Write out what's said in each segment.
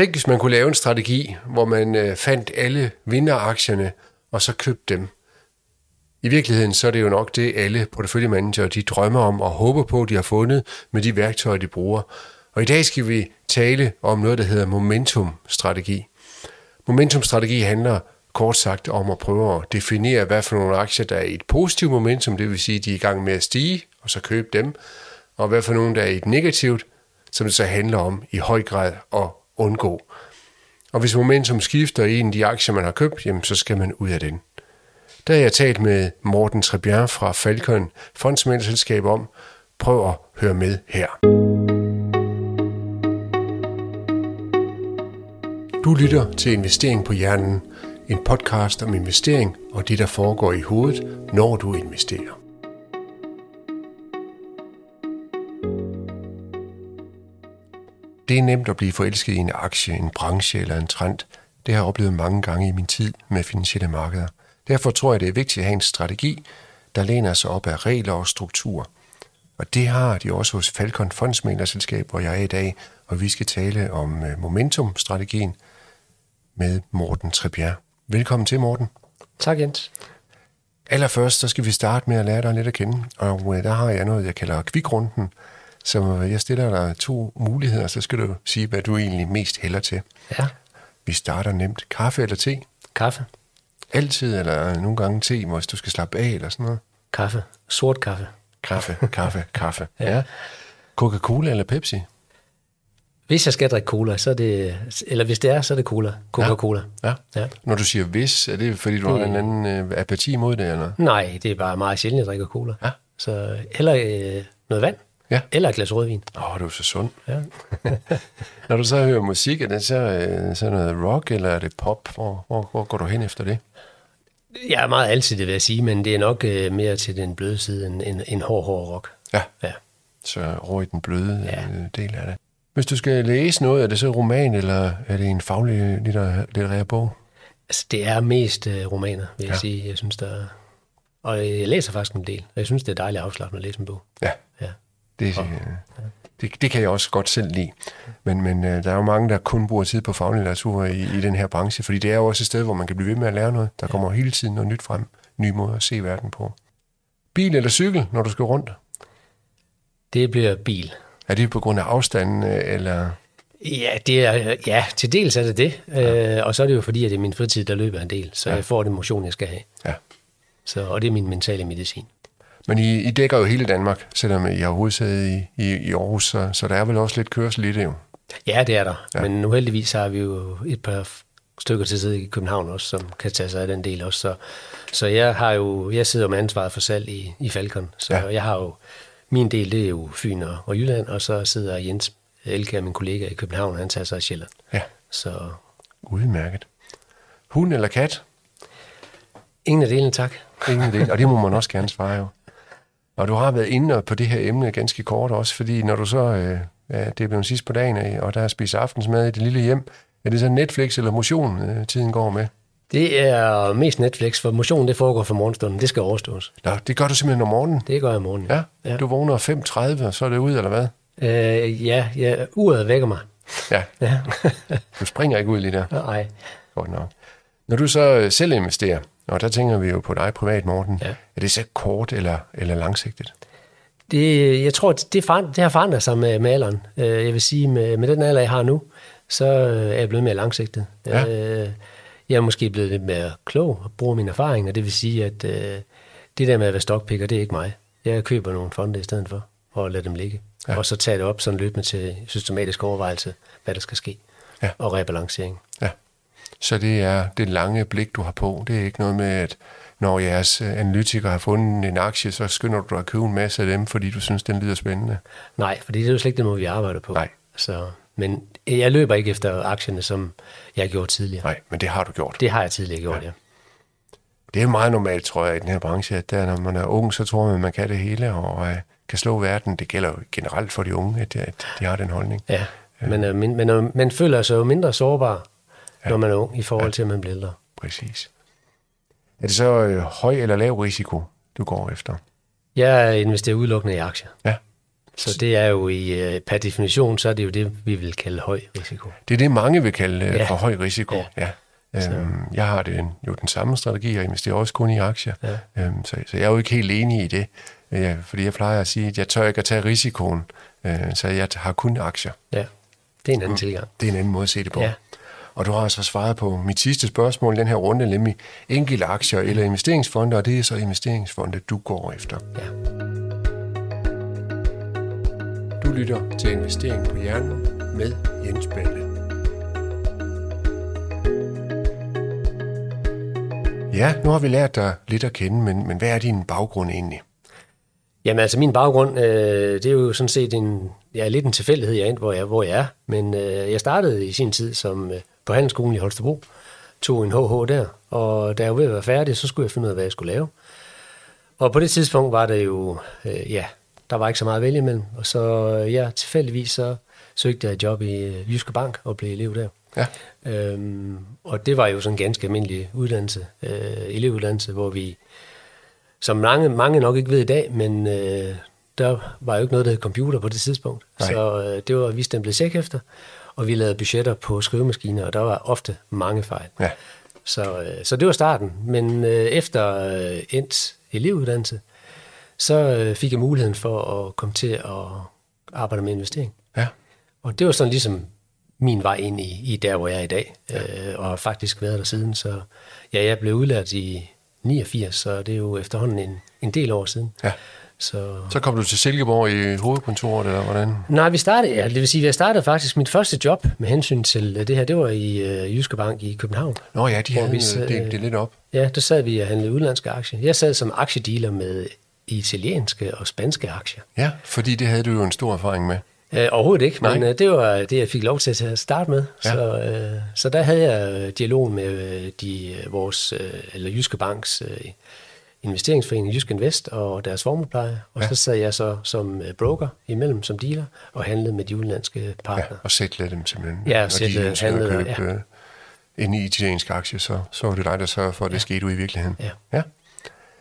Tænk, hvis man kunne lave en strategi, hvor man øh, fandt alle vinderaktierne, og så købte dem. I virkeligheden så er det jo nok det, alle porteføljemanager de drømmer om og håber på, de har fundet med de værktøjer, de bruger. Og i dag skal vi tale om noget, der hedder momentumstrategi. Momentumstrategi handler kort sagt om at prøve at definere, hvad for nogle aktier, der er i et positivt momentum, det vil sige, de er i gang med at stige, og så købe dem, og hvad for nogle, der er i et negativt, som det så handler om i høj grad at undgå. Og hvis momentum skifter i en af de aktier, man har købt, jamen, så skal man ud af den. Der har jeg talt med Morten Trebjerg fra Falcon Fondsmændelselskab om. Prøv at høre med her. Du lytter til Investering på Hjernen, en podcast om investering og det, der foregår i hovedet, når du investerer. Det er nemt at blive forelsket i en aktie, en branche eller en trend. Det har jeg oplevet mange gange i min tid med finansielle markeder. Derfor tror jeg, det er vigtigt at have en strategi, der læner sig op af regler og struktur. Og det har de også hos Falcon Fondsmæglerselskab, hvor jeg er i dag, og vi skal tale om øh, momentumstrategien med Morten Trebjerg. Velkommen til, Morten. Tak, Jens. Allerførst så skal vi starte med at lære dig lidt at kende, og øh, der har jeg noget, jeg kalder kvikrunden, så jeg stiller dig to muligheder, så skal du sige, hvad du egentlig mest hælder til. Ja. Vi starter nemt. Kaffe eller te? Kaffe. Altid, eller nogle gange te, hvis du skal slappe af, eller sådan noget? Kaffe. Sort kaffe. Kaffe, kaffe, kaffe. Ja. Coca-Cola eller Pepsi? Hvis jeg skal drikke cola, så er det... Eller hvis det er, så er det cola. Coca-Cola. Ja. Ja. Når du siger hvis, er det fordi, du har en anden øh, apati imod det, eller? Nej, det er bare meget sjældent, jeg drikker cola. Ja. Så heller øh, noget vand. Ja. Eller et glas rødvin. Åh, oh, du er så sund. Ja. Når du så hører musik, er det så, øh, så noget rock, eller er det pop? Hvor, hvor, hvor går du hen efter det? Jeg er meget altid det vil jeg sige, men det er nok øh, mere til den bløde side end en, en hård, hård rock. Ja, Ja. så over i den bløde Ja. ja. del af det. Hvis du skal læse noget, er det så roman, eller er det en faglig litterær, litterær bog? Altså, det er mest øh, romaner, vil jeg Ja. sige. Jeg synes, der er... Og jeg læser faktisk en del. Og jeg synes, det er dejligt afslappende at læse en bog. Ja, Ja. Det, øh, det, det kan jeg også godt selv lide. Men, men øh, der er jo mange, der kun bruger tid på faglitteratur i, i den her branche, fordi det er jo også et sted, hvor man kan blive ved med at lære noget. Der kommer hele tiden noget nyt frem, nye måder at se verden på. Bil eller cykel, når du skal rundt? Det bliver bil. Er det på grund af afstanden, øh, eller... Ja, det er, ja, til dels er det det. Ja. Øh, og så er det jo fordi, at det er min fritid, der løber en del. Så ja. jeg får den motion, jeg skal have. Ja. Så, og det er min mentale medicin. Men I, I dækker jo hele Danmark, selvom I har hovedsæde i, i, i Aarhus, så, så der er vel også lidt kørsel i det jo. Ja, det er der. Ja. Men uheldigvis har vi jo et par stykker til sidde i København også, som kan tage sig af den del også. Så, så jeg har jo, jeg sidder med ansvaret for salg i, i Falcon. Så Ja. jeg har jo, min del det er jo Fyn og, og Jylland, og så sidder Jens Elke, min kollega i København, han tager sig af Sjælland. Ja, Så udmærket. Hund eller kat? ingen af delene, tak. Ingen del, og det må man også gerne svare jo. Og du har været inde på det her emne ganske kort også, fordi når du så, øh, ja, det er blevet sidst på dagen, og der er spist aftensmad i det lille hjem, er det så Netflix eller motion, øh, tiden går med? Det er mest Netflix, for motion det foregår for morgenstunden. Det skal overstås. Nå, det gør du simpelthen om morgenen? Det gør jeg om morgenen. Ja, Ja. du vågner 5.30, og så er det ud, eller hvad? Øh, ja, ja, uret vækker mig. Ja, Ja. du springer ikke ud lige der. Nej. Godt nok. Når du så øh, selv investerer, og der tænker vi jo på dig privat, Morten, Ja. er det så kort eller, eller langsigtet? Det, jeg tror, det, det har forandret sig med, med alderen. Øh, Jeg vil sige, med, med den alder, jeg har nu, så øh, er jeg blevet mere langsigtet. Ja. Øh, Jeg er måske blevet lidt mere klog og bruger mine erfaringer. Det vil sige, at det der med at være stockpicker, det er ikke mig. Jeg køber nogle fonde i stedet for, og lader dem ligge. Ja. Og så tager det op sådan løbende til systematisk overvejelse, hvad der skal ske. Ja. Og rebalancering. Ja. Så det er det lange blik, du har på. Det er ikke noget med, at når jeres øh, analytiker har fundet en aktie, så skynder du dig at købe en masse af dem, fordi du synes, den lyder spændende. Nej, for det er jo slet ikke den måde, vi arbejder på. Nej. Så, men jeg løber ikke efter aktierne, som jeg gjort tidligere. Nej, men det har du gjort. Det har jeg tidligere gjort, ja. ja. Det er meget normalt, tror jeg, i den her branche, at der, når man er ung, så tror man, at man kan det hele og øh, kan slå verden. Det gælder jo generelt for de unge, at, at de har den holdning. Ja, men, øh, men, men øh, man føler sig jo mindre sårbar, ja. når man er ung, i forhold til, at man bliver ældre. Præcis. Er det så øh, høj eller lav risiko, du går efter? Jeg investerer udelukkende i aktier. Ja. Så det er jo i, øh, per definition, så er det jo det, vi vil kalde høj risiko. Det er det, mange vil kalde ja. Ja. for høj risiko. Ja. Ja. ja. Øhm, jeg har det jo den samme strategi, og investerer også kun i aktier. Ja. Øhm, så, så jeg er jo ikke helt enig i det, øh, fordi jeg plejer at sige, at jeg tør ikke at tage risikoen, øh, så jeg har kun aktier. Ja, det er en anden tilgang. Det er en anden måde at se det på. Ja. Og du har så svaret på mit sidste spørgsmål i den her runde, nemlig enkelte aktier eller investeringsfonde, og det er så investeringsfonde, du går efter. Ja. Du lytter til Investering på Hjernen med Jens Balle. Ja, nu har vi lært dig lidt at kende, men, men hvad er din baggrund egentlig? Jamen altså min baggrund, øh, det er jo sådan set en, ja, lidt en tilfældighed, jeg er endt, hvor jeg, hvor jeg er. Men øh, jeg startede i sin tid som øh, på handelsskolen i Holstebro, tog en HH der, og da jeg var ved at være færdig, så skulle jeg finde ud af, hvad jeg skulle lave. Og på det tidspunkt var det jo, øh, ja, der var ikke så meget at vælge imellem. Og så øh, ja, tilfældigvis så søgte jeg et job i øh, Jyske Bank og blev elev der. Ja, Øhm, og det var jo sådan en ganske almindelig uddannelse, øh, elevuddannelse, hvor vi, som mange, mange nok ikke ved i dag, men øh, der var jo ikke noget, der hed computer på det tidspunkt. Nej. Så øh, det var, vi stemplede sæk efter, og vi lavede budgetter på skrivemaskiner, og der var ofte mange fejl. ja, Så, øh, så det var starten. Men øh, efter øh, endt elevuddannelse, så øh, fik jeg muligheden for at komme til at arbejde med investering. ja. Og det var sådan ligesom min vej ind i, i der, hvor jeg er i dag, øh, og har faktisk været der siden. Så ja, jeg blev udlært i 89, så det er jo efterhånden en, en del år siden. ja. Så Så kom du til Silkeborg i hovedkontoret, eller hvordan? Nej, vi startede, ja, det vil sige, jeg startede faktisk mit første job med hensyn til øh, det her, det var i øh, Jyske Bank i København. Nå ja, de havde vi sad- delt det lidt op. Ja, der sad vi og handlede udenlandske aktier. Jeg sad som aktiedealer med italienske og spanske aktier. Ja, fordi det havde du jo en stor erfaring med. Øh, overhovedet ikke, Nej. men øh, det var det, jeg fik lov til at starte med. Ja. Så, øh, så der havde jeg dialog med øh, de, øh, vores, øh, eller Jyske Banks øh, investeringsforening Jysk Invest og deres formuepleje. Og Ja. ja. så sad jeg så som øh, broker imellem, som dealer, og handlede med de udenlandske Ja, partnere. og sætte dem simpelthen. Ja, og sætte- de ønskede at handlede, købe øh, en italiensk aktie, så, så var det dig, der sørgede for, at det Ja. skete ude i virkeligheden. Ja. ja.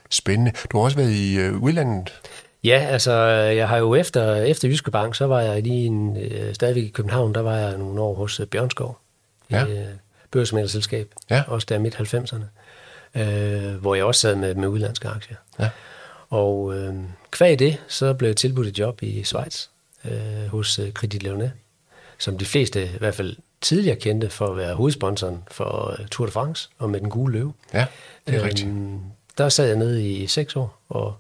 Spændende. Du har også været i øh, udlandet. Ja, altså jeg har jo efter, efter Jyske Bank, så var jeg lige en, øh, stadigvæk i København, der var jeg nogle år hos øh, Bjørnskov, Ja. i øh, børsmælderselskab, Ja. også der midt 90'erne, øh, hvor jeg også sad med, med udlandske aktier. Ja. Og øh, kvæg det, så blev jeg tilbudt et job i Schweiz øh, hos øh, Credit Lyonnais, som de fleste i hvert fald tidligere kendte for at være hovedsponsoren for øh, Tour de France og med den gule løve. Ja, det er rigtigt. Øhm, Der sad jeg nede i seks år og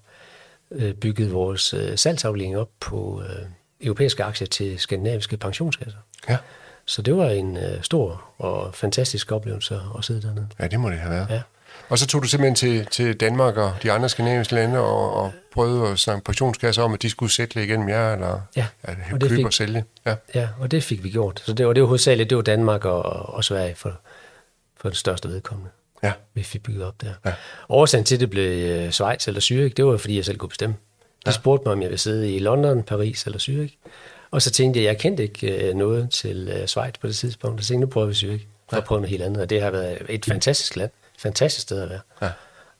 øh, byggede vores øh, salgsafdeling op på øh, europæiske aktier til skandinaviske pensionskasser. Ja. Så det var en øh, stor og fantastisk oplevelse at sidde dernede. ja, det må det have været. Ja. Og så tog du simpelthen til, til Danmark og de andre skandinaviske lande og, og prøvede at snakke pensionskasser om, at de skulle sætte igennem jer, eller Ja, ja, og købe fik- og sælge. Ja. Ja, og det fik vi gjort. Så det var, det var hovedsageligt, det var Danmark og, og Sverige for, for den største vedkommende. ja. vi fik bygget op der. Ja. Ja. Årsagen til, at det blev øh, Schweiz eller Zürich, det var fordi, jeg selv kunne bestemme. De ja. spurgte mig, om jeg ville sidde i London, Paris eller Zürich. Og så tænkte jeg, jeg kendte ikke øh, noget til øh, Schweiz på det tidspunkt. Og så tænkte jeg, nu prøver vi Zürich for at prøve noget helt andet. Og det har været et fantastisk land. Fantastisk sted at være. Ja.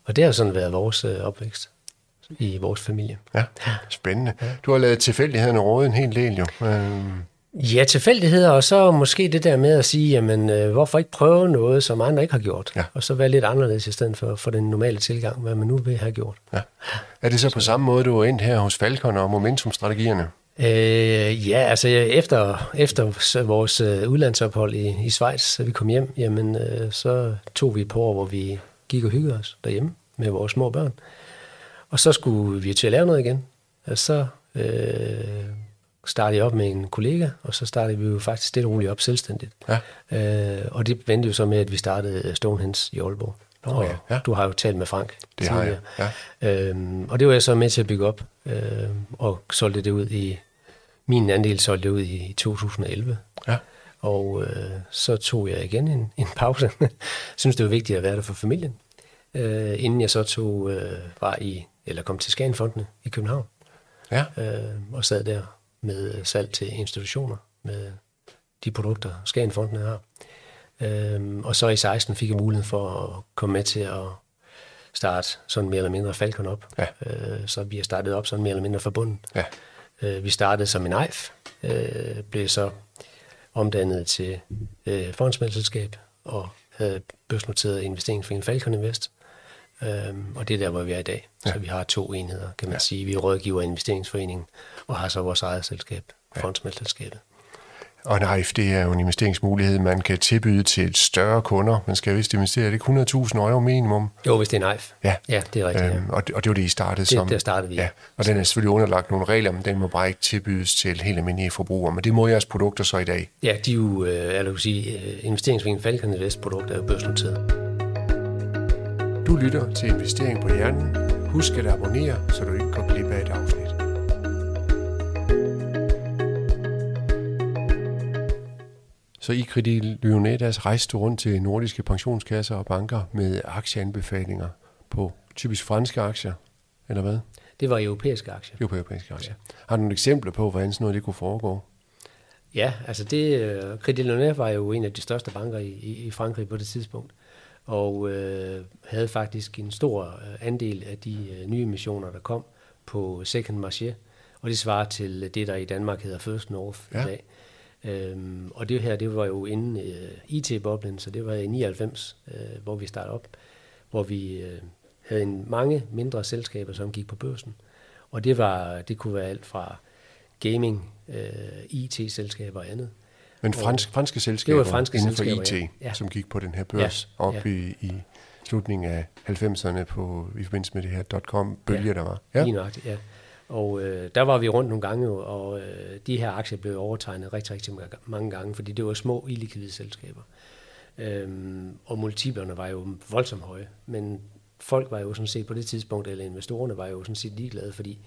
Og det har sådan været vores øh, opvækst i vores familie. Ja, spændende. Du har lavet tilfældighederne råde en hel del jo. Øhm, Ja, tilfældigheder, og så måske det der med at sige, jamen, øh, hvorfor ikke prøve noget, som andre ikke har gjort? Ja. Og så være lidt anderledes i stedet for, for den normale tilgang, hvad man nu vil have gjort. ja. Er det så på samme måde, du er endt her hos Falcon og Momentum-strategierne? Øh, ja, altså efter, efter vores øh, udlandsophold i, i Schweiz, så vi kom hjem, jamen øh, så tog vi år, hvor vi gik og hyggede os derhjemme med vores små børn. Og så skulle vi til at lave noget igen. Og så øh, startede jeg op med en kollega, og så startede vi jo faktisk stille og roligt op selvstændigt. Ja. Øh, og det vendte jo så med, at vi startede Stonehenge i Aalborg. Nå Og ja, ja. Du har jo talt med Frank Det har jeg, tidligere. Øhm, og det var jeg så med til at bygge op, øhm, og solgte det ud i, min andel solgte ud i 2011. Ja. Og øh, så tog jeg igen en, en pause. synes det var vigtigt at være der for familien. Øh, inden jeg så tog, øh, var i, eller kom til Skagenfondene i København, Ja. øh, og sad der med salg til institutioner, med de produkter, Skagenfondene har. Øhm, og så i 16 fik jeg muligheden for at komme med til at starte sådan mere eller mindre Falcon op. Ja. Øh, så vi har startet op sådan mere eller mindre forbundet. Ja. Øh, vi startede som en EIF, øh, blev så omdannet til øh, fondsmælselskab og havde børsnoteret investeringsforeningen Falcon Invest. Øhm, og det er der, hvor vi er i dag. Ja. Så vi har to enheder, kan man ja. sige. Vi er rådgiver investeringsforeningen og har så vores eget selskab, ja. fondsmælselskabet. Og EIF, det er jo en investeringsmulighed, man kan tilbyde til et større kunder. Man skal vist investere, er det 100.000 euro minimum? Jo, hvis det er en. Ja, ja det er rigtigt. Øhm, og, det, og det var det, I startede det, som? Det startede vi. Ja, og den er selvfølgelig underlagt nogle regler, men den må bare ikke tilbydes til helt almindelige forbrugere. Men det må jeres produkter så i dag? Ja, de er jo, øh, eller vil sige, øh, investeringsvingen Falcon Invest produkter er jo børsnoteret. Du lytter til Investering på Hjernen. Husk at abonnere, så du ikke går glip af et afsnit. Så i Credit Lyonnais rejste rundt til nordiske pensionskasser og banker med aktieanbefalinger på typisk franske aktier, eller hvad? Det var europæiske aktier. Det var europæiske aktier. Ja. Har du nogle eksempler på, hvordan sådan noget det kunne foregå? Ja, altså det, uh, Credit Lyonnais var jo en af de største banker i, i Frankrig på det tidspunkt, og øh, havde faktisk en stor øh, andel af de øh, nye emissioner, der kom på second marché, og det svarer til det, der i Danmark hedder First North ja. i dag. Øhm, og det her, det var jo inden øh, IT-boblen, så det var i 99, øh, hvor vi startede op, hvor vi øh, havde en mange mindre selskaber, som gik på børsen. Og det var det kunne være alt fra gaming, øh, IT-selskaber og andet. Men fransk, franske selskaber det var franske inden for selskaber, IT, ja. som gik på den her børs ja, op ja. I, i slutningen af 90'erne på, i forbindelse med det her dot-com-bølge, ja, der var. Ja, lige nøjagtigt, ja. Og øh, der var vi rundt nogle gange, og øh, de her aktier blev overtegnet rigtig, rigtig mange gange, fordi det var små, illikvide selskaber. Øhm, og multiplerne var jo voldsomt høje, men folk var jo sådan set på det tidspunkt, eller investorerne var jo sådan set ligeglade, fordi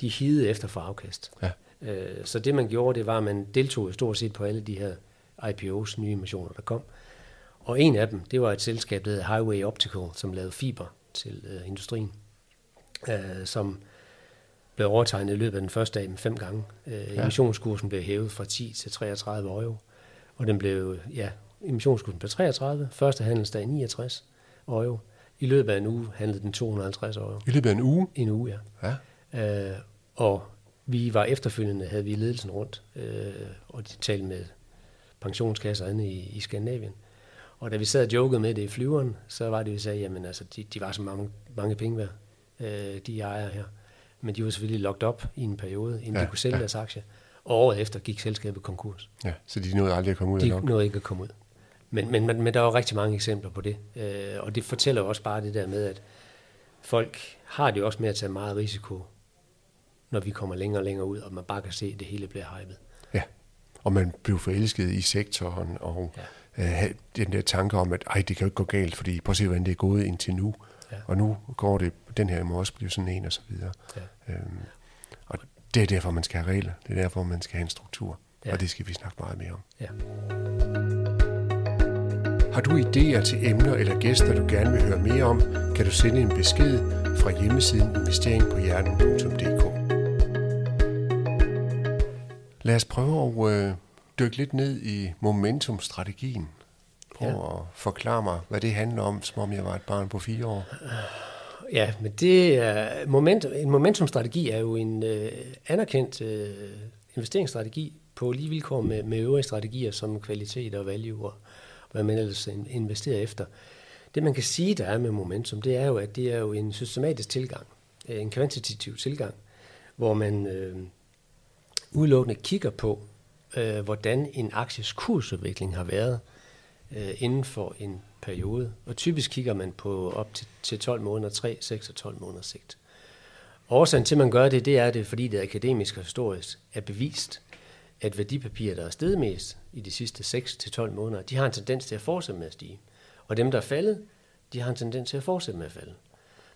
de hidede efter for afkast. Ja. Øh, så det man gjorde, det var, at man deltog stort set på alle de her IPO's, nye emissioner, der kom. Og en af dem, det var et selskab, der hed Highway Optical, som lavede fiber til øh, industrien, øh, som blev overtegnet i løbet af den første dag fem gange. Øh. Emissionskursen blev hævet fra 10 til 33 euro, og den blev, ja, emissionskursen blev 33, første handelsdag 69 euro. I løbet af en uge handlede den 250 euro. I løbet af en uge? En uge, ja. ja. Øh, og vi var efterfølgende, havde vi ledelsen rundt, øh, og de talte med pensionskasser inde i, i Skandinavien. Og da vi sad og jokede med det i flyveren, så var det, vi sagde, jamen altså, de, de var så mange, mange penge værd, øh, de ejer her men de var selvfølgelig lukket op i en periode, inden ja, de kunne sælge ja. deres aktie. Og året efter gik selskabet konkurs. Ja, så de nåede aldrig at komme ud de af De nåede ikke at komme ud. Men, men, men, men der er jo rigtig mange eksempler på det. Øh, og det fortæller jo også bare det der med, at folk har det jo også med at tage meget risiko, når vi kommer længere og længere ud, og man bare kan se, at det hele bliver hypet. Ja, og man blev forelsket i sektoren, og ja. øh, den der tanke om, at ej, det kan jo ikke gå galt, fordi prøv at se, hvordan det er gået indtil nu. Ja. Og nu går det, den her må også blive sådan en og så videre. Ja. Øhm, og det er derfor, man skal have regler. Det er derfor, man skal have en struktur. Ja. Og det skal vi snakke meget mere om. Ja. Har du idéer til emner eller gæster, du gerne vil høre mere om, kan du sende en besked fra hjemmesiden investeringpohjernen.dk Lad os prøve at øh, dykke lidt ned i momentumstrategien. Prøv ja. at forklare mig, hvad det handler om, som om jeg var et barn på fire år. Ja, men det er moment, en momentumstrategi er jo en øh, anerkendt øh, investeringsstrategi på lige vilkår med, med øvrige strategier som kvalitet og value og hvad man ellers investerer efter. Det man kan sige, der er med momentum, det er jo, at det er jo en systematisk tilgang, øh, en kvantitativ tilgang, hvor man øh, udelukkende kigger på, øh, hvordan en akties kursudvikling har været øh, inden for en periode. Og typisk kigger man på op til, til 12 måneder, 3, 6 og 12 måneder sigt. Årsagen til, at man gør det, det er det, fordi det akademisk og historisk er bevist, at værdipapirer, der er steget mest i de sidste 6-12 måneder, de har en tendens til at fortsætte med at stige. Og dem, der er faldet, de har en tendens til at fortsætte med at falde.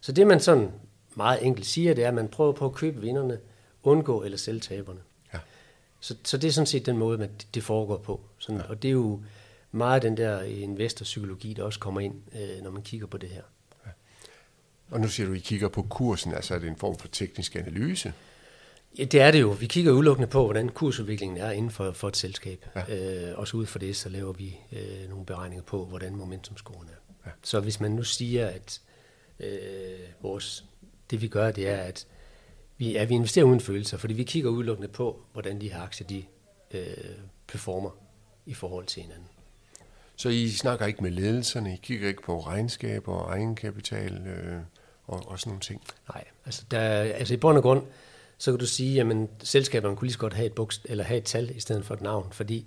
Så det, man sådan meget enkelt siger, det er, at man prøver på at købe vinderne, undgå eller sælge taberne. Ja. Så, så det er sådan set den måde, man, det foregår på. Sådan, ja. Og det er jo meget den der investorpsykologi, der også kommer ind, øh, når man kigger på det her. Ja. Og nu siger du, at I kigger på kursen, altså er det en form for teknisk analyse? Ja, det er det jo. Vi kigger udelukkende på, hvordan kursudviklingen er inden for, for et selskab. Ja. Øh, også ud fra det, så laver vi øh, nogle beregninger på, hvordan momentumscoren er. Ja. Så hvis man nu siger, at øh, vores, det vi gør, det er, at vi, ja, vi investerer uden følelser, fordi vi kigger udelukkende på, hvordan de her aktier de, øh, performer i forhold til hinanden. Så I snakker ikke med ledelserne, I kigger ikke på regnskaber og egenkapital øh, og, og sådan nogle ting? Nej, altså, der, altså i bund og grund, så kan du sige, at selskaberne kunne lige så godt have et, bogst, eller have et tal i stedet for et navn, fordi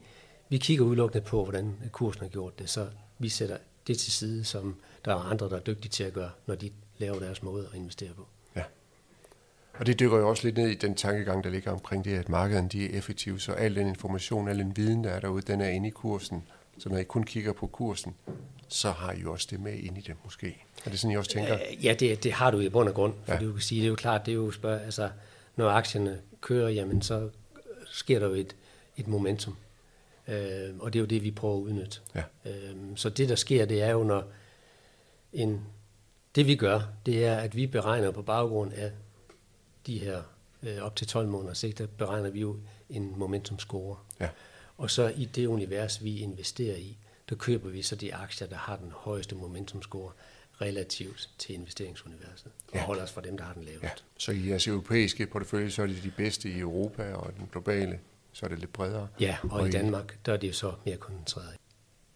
vi kigger udelukkende på, hvordan kursen har gjort det, så vi sætter det til side, som der er andre, der er dygtige til at gøre, når de laver deres måde at investere på. Ja. Og det dykker jo også lidt ned i den tankegang, der ligger omkring det, at markederne de er effektive, så al den information, al den viden, der er derude, den er inde i kursen. Så når I kun kigger på kursen, så har I jo også det med ind i det måske. Er det sådan, I også tænker? Ja, det, det har du i bund og grund. For ja. du kan sige, det er jo klart, det er jo spørg, altså, når aktierne kører, jamen så sker der jo et, et momentum. Øh, og det er jo det, vi prøver at udnytte. Ja. Øh, så det, der sker, det er jo, når en, det vi gør, det er, at vi beregner på baggrund af de her øh, op til 12 måneder sigt, der beregner vi jo en momentum-score. Ja. Og så i det univers, vi investerer i, der køber vi så de aktier, der har den højeste momentum-score relativt til investeringsuniverset, og ja. holder os fra dem, der har den lavest. Ja. Så i jeres europæiske portefølje, så er det de bedste i Europa og den globale, så er det lidt bredere? Ja, og, og i Danmark, der er det jo så mere koncentreret.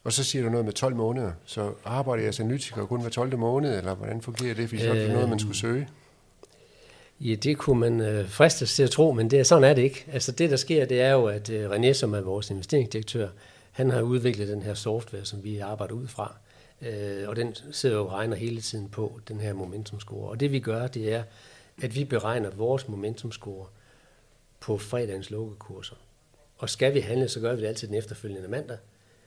Og så siger du noget med 12 måneder, så arbejder jeres analytikere kun hver 12. måned, eller hvordan fungerer det? Så er det noget, man skulle søge. Ja, det kunne man øh, fristes til at tro, men det, sådan er det ikke. Altså det, der sker, det er jo, at øh, René, som er vores investeringsdirektør, han har udviklet den her software, som vi arbejder ud fra. Øh, og den sidder jo og regner hele tiden på den her momentumscore. Og det vi gør, det er, at vi beregner vores momentumscore på fredagens lukkekurser. Og skal vi handle, så gør vi det altid den efterfølgende mandag.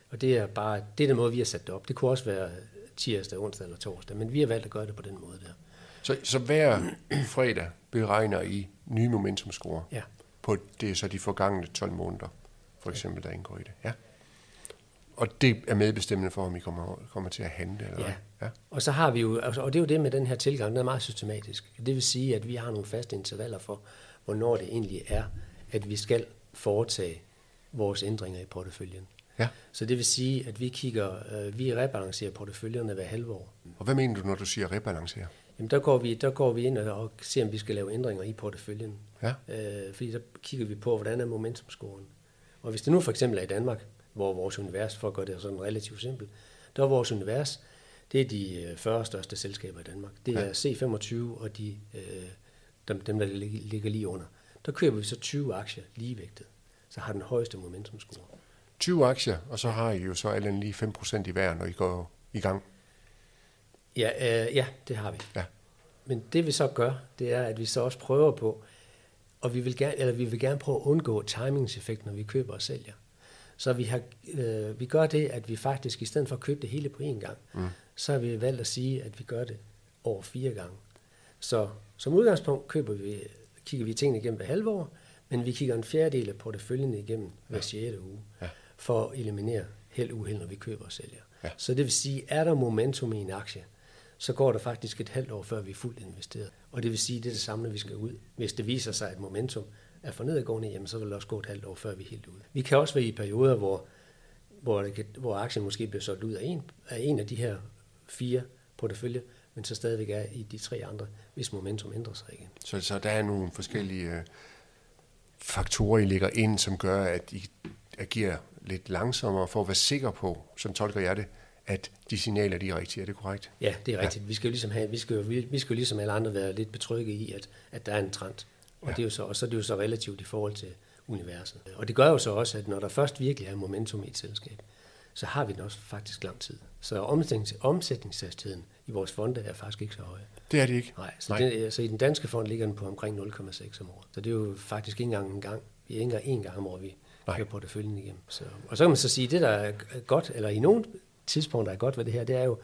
Og det er bare, det er den måde, vi har sat det op. Det kunne også være tirsdag, onsdag eller torsdag, men vi har valgt at gøre det på den måde der. Så, så hver fredag beregner I nye momentumscore ja. på det så de forgangne 12 måneder, for eksempel, der indgår i det. Ja. Og det er medbestemmende for, om I kommer, kommer til at handle? Eller ja. ja. Og så har vi jo, altså, og det er jo det med den her tilgang, den er meget systematisk. Det vil sige, at vi har nogle faste intervaller for, hvornår det egentlig er, at vi skal foretage vores ændringer i porteføljen. Ja. Så det vil sige, at vi kigger, øh, vi rebalancerer porteføljerne hver halve år. Og hvad mener du, når du siger rebalancere? Jamen der går vi, der går vi ind og ser, om vi skal lave ændringer i porteføljen. Ja. Øh, fordi der kigger vi på, hvordan er momentumscoren. Og hvis det nu for eksempel er i Danmark, hvor vores univers, for at gøre det sådan relativt simpelt, der er vores univers, det er de 40 øh, største selskaber i Danmark. Det er ja. C25 og de, øh, dem, dem, der ligger lige under. Der køber vi så 20 aktier ligevægtet, så har den højeste momentumscore. 20 aktier, og så har I jo så alle lige 5% i hver, når I går i gang. Ja, øh, ja, det har vi. Ja. Men det vi så gør, det er, at vi så også prøver på, og vi vil gerne, eller vi vil gerne prøve at undgå timingseffekt, når vi køber og sælger. Så vi, har, øh, vi gør det, at vi faktisk, i stedet for at købe det hele på én gang, mm. så har vi valgt at sige, at vi gør det over fire gange. Så som udgangspunkt køber vi, kigger vi tingene igennem hver halve år, men vi kigger en fjerdedel af porteføljen igennem hver ja. 6. uge, ja. for at eliminere held uheld, når vi køber og sælger. Ja. Så det vil sige, er der momentum i en aktie, så går der faktisk et halvt år, før vi er fuldt investeret. Og det vil sige, det er det samme, vi skal ud. Hvis det viser sig, at momentum er for nedadgående, jamen så vil det også gå et halvt år, før vi er helt ude. Vi kan også være i perioder, hvor, hvor, det kan, hvor aktien måske bliver solgt ud af en, af en af de her fire porteføljer, men så stadigvæk er i de tre andre, hvis momentum ændrer sig igen. Så, så der er nogle forskellige øh, faktorer, I ligger ind, som gør, at I agerer lidt langsommere for at være sikker på, som tolker jeg det, at de signaler, de er rigtige. Er det korrekt? Ja, det er rigtigt. Ja. Vi skal jo ligesom, have, vi skal jo, vi, vi skal jo ligesom alle andre være lidt betrygget i, at, at der er en trend. Og, ja. det er jo så, og så er det jo så relativt i forhold til universet. Og det gør jo så også, at når der først virkelig er momentum i et selskab, så har vi den også faktisk lang tid. Så omsætnings, omsætningshastigheden i vores fonde er faktisk ikke så høj. Det er det ikke? Nej, så, Nej. Den, så i den danske fond ligger den på omkring 0,6 om året. Så det er jo faktisk ikke engang en gang. Vi er ikke engang en gang om året, vi kører porteføljen igennem. Så, og så kan man så sige, at det der er godt, eller i nogle tidspunkter er godt ved det her, det er jo,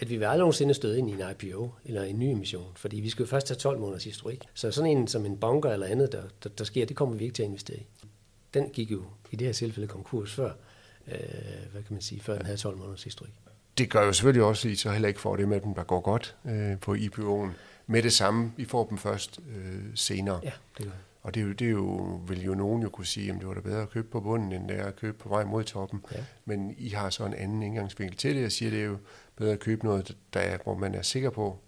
at vi vil aldrig nogensinde støde ind i en IPO eller en ny emission, fordi vi skal jo først have 12 måneders historik. Så sådan en som en bunker eller andet, der, der, der sker, det kommer vi ikke til at investere i. Den gik jo i det her tilfælde konkurs før, øh, hvad kan man sige, før den havde 12 måneders historik. Det gør jo selvfølgelig også, at I så heller ikke får det med dem, der går godt øh, på IPO'en. Med det samme, I får dem først øh, senere. Ja, det gør og det, er jo, det er jo, vil jo nogen jo kunne sige, at det var da bedre at købe på bunden, end det er at købe på vej mod toppen. Ja. Men I har så en anden indgangsvinkel til det. Jeg siger, det er jo bedre at købe noget, der er, hvor man er sikker på,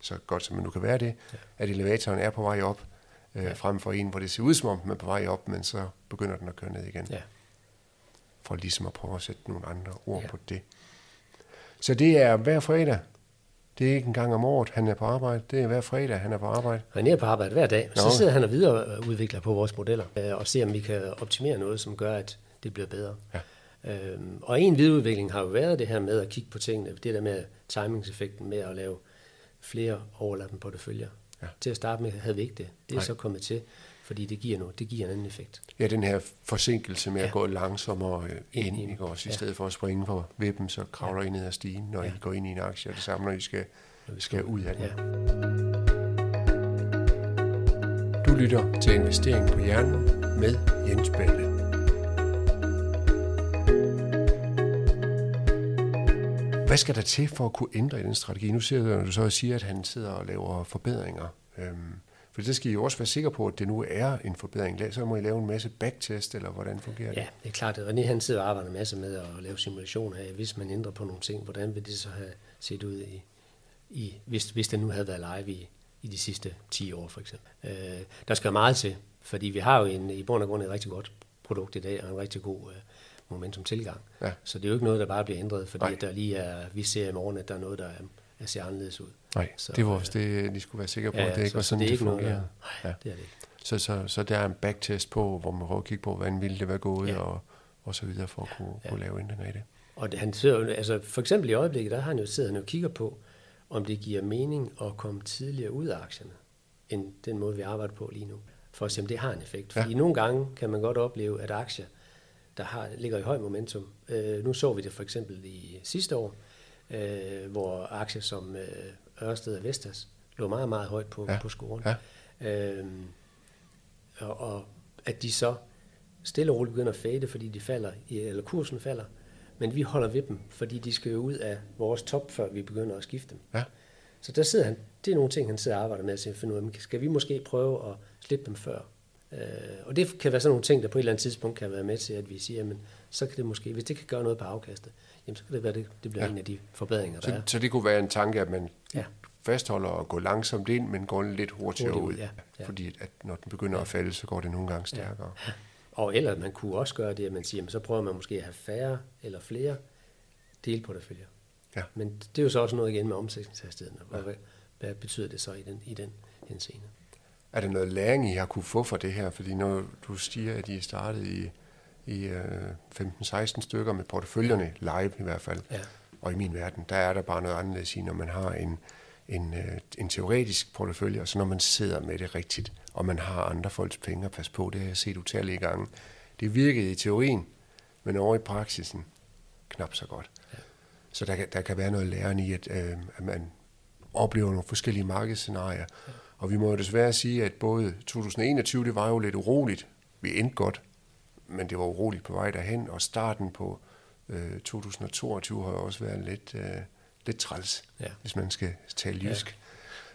så godt som man nu kan være det, ja. at elevatoren er på vej op, øh, ja. frem for en, hvor det ser ud som om, den er på vej op, men så begynder den at køre ned igen. Ja. For ligesom at prøve at sætte nogle andre ord ja. på det. Så det er hver fredag. Det er ikke en gang om året, han er på arbejde. Det er hver fredag, han er på arbejde. Han er på arbejde hver dag. Så sidder han og videreudvikler på vores modeller, øh, og ser, om vi kan optimere noget, som gør, at det bliver bedre. Ja. Øhm, og en videreudvikling har jo været det her med at kigge på tingene, det der med timingseffekten med at lave flere overlappende porteføljer. Ja. Til at starte med havde vi ikke det. Det er Nej. så kommet til, fordi det giver, noget, det giver en anden effekt. Ja, den her forsinkelse med ja. at gå langsommere øh, ind, ind ikke også? I ja. stedet for at springe på vippen, så kravler ja. I ned ad stigen, når ja. I går ind i en aktie, og det samme, når I skal, når vi skal ud af den. Ja. Du lytter til Investering på Hjernen med Jens Balle. Hvad skal der til for at kunne ændre i den strategi? Nu siger du, så siger, at han sidder og laver forbedringer. Øhm, for det skal I jo også være sikre på, at det nu er en forbedring. Så må I lave en masse backtest, eller hvordan fungerer det? Ja, det er klart. René han sidder og arbejder en masse med at lave simulationer af, hvis man ændrer på nogle ting, hvordan vil det så have set ud, i, i, hvis, hvis det nu havde været live i, i de sidste 10 år for eksempel. Øh, der skal meget til, fordi vi har jo en, i bund og grund et rigtig godt produkt i dag, og en rigtig god øh, momentum tilgang. Ja. Så det er jo ikke noget, der bare bliver ændret, fordi at der lige er, vi ser i morgen, at der er noget, der er, er ser anderledes ud. Nej, så, det var også det, de skulle være sikre på, ja, at det ikke var sådan, det, det fungerer. Noget, nej, ja. det er det ikke. Så, så, så der er en backtest på, hvor man prøver at kigge på, hvordan ville det være gået, ja. og, og så videre, for at kunne, ja. kunne lave ændringer i det. Og det, han sidder, altså for eksempel i øjeblikket, der har han jo siddet og kigger på, om det giver mening at komme tidligere ud af aktierne, end den måde, vi arbejder på lige nu. For at se, om det har en effekt. Fordi ja. nogle gange kan man godt opleve, at aktier, der har, ligger i høj momentum. Øh, nu så vi det for eksempel i sidste år, øh, hvor aktier som øh, Ørsted og Vestas lå meget, meget højt på, ja. på scoren. Ja. Øh, og, og at de så stille og roligt begynder at fade, fordi de falder, eller kursen falder, men vi holder ved dem, fordi de skal jo ud af vores top, før vi begynder at skifte dem. Ja. Så der sidder han, det er nogle ting, han sidder og arbejder med at finde ud af, skal vi måske prøve at slippe dem før, Øh, og det kan være sådan nogle ting, der på et eller andet tidspunkt kan være med til, at vi siger, men så kan det måske, hvis det kan gøre noget på afkastet, jamen så kan det være, det, det bliver ja. en af de forbedringer, der så, er. Så det kunne være en tanke, at man ja. fastholder at gå langsomt ind, men går lidt hurtigere Hurtigt, ud. Ja, ja. Fordi at når den begynder ja. at falde, så går det nogle gange stærkere. Ja. Og eller man kunne også gøre det, at man siger, jamen, så prøver man måske at have færre eller flere delporteføljer. Ja. Men det er jo så også noget igen med omsætningshastigheden. Ja. Hvad, hvad betyder det så i den, i den henseende? Er der noget læring, I har kunne få fra det her? Fordi når du siger, at I startede i, i øh, 15-16 stykker med porteføljerne live i hvert fald, ja. og i min verden, der er der bare noget anderledes i, når man har en, en, øh, en teoretisk portefølje, og så når man sidder med det rigtigt, og man har andre folks penge at passe på, det har jeg set utallige gange. Det virkede i teorien, men over i praksisen knap så godt. Ja. Så der, der kan være noget lærende i, at, øh, at man oplever nogle forskellige markedsscenarier, ja og vi må jo desværre sige, at både 2021, det var jo lidt uroligt. Vi endte godt, men det var uroligt på vej derhen, og starten på øh, 2022 har også været lidt, øh, lidt træls, ja. hvis man skal tale jysk.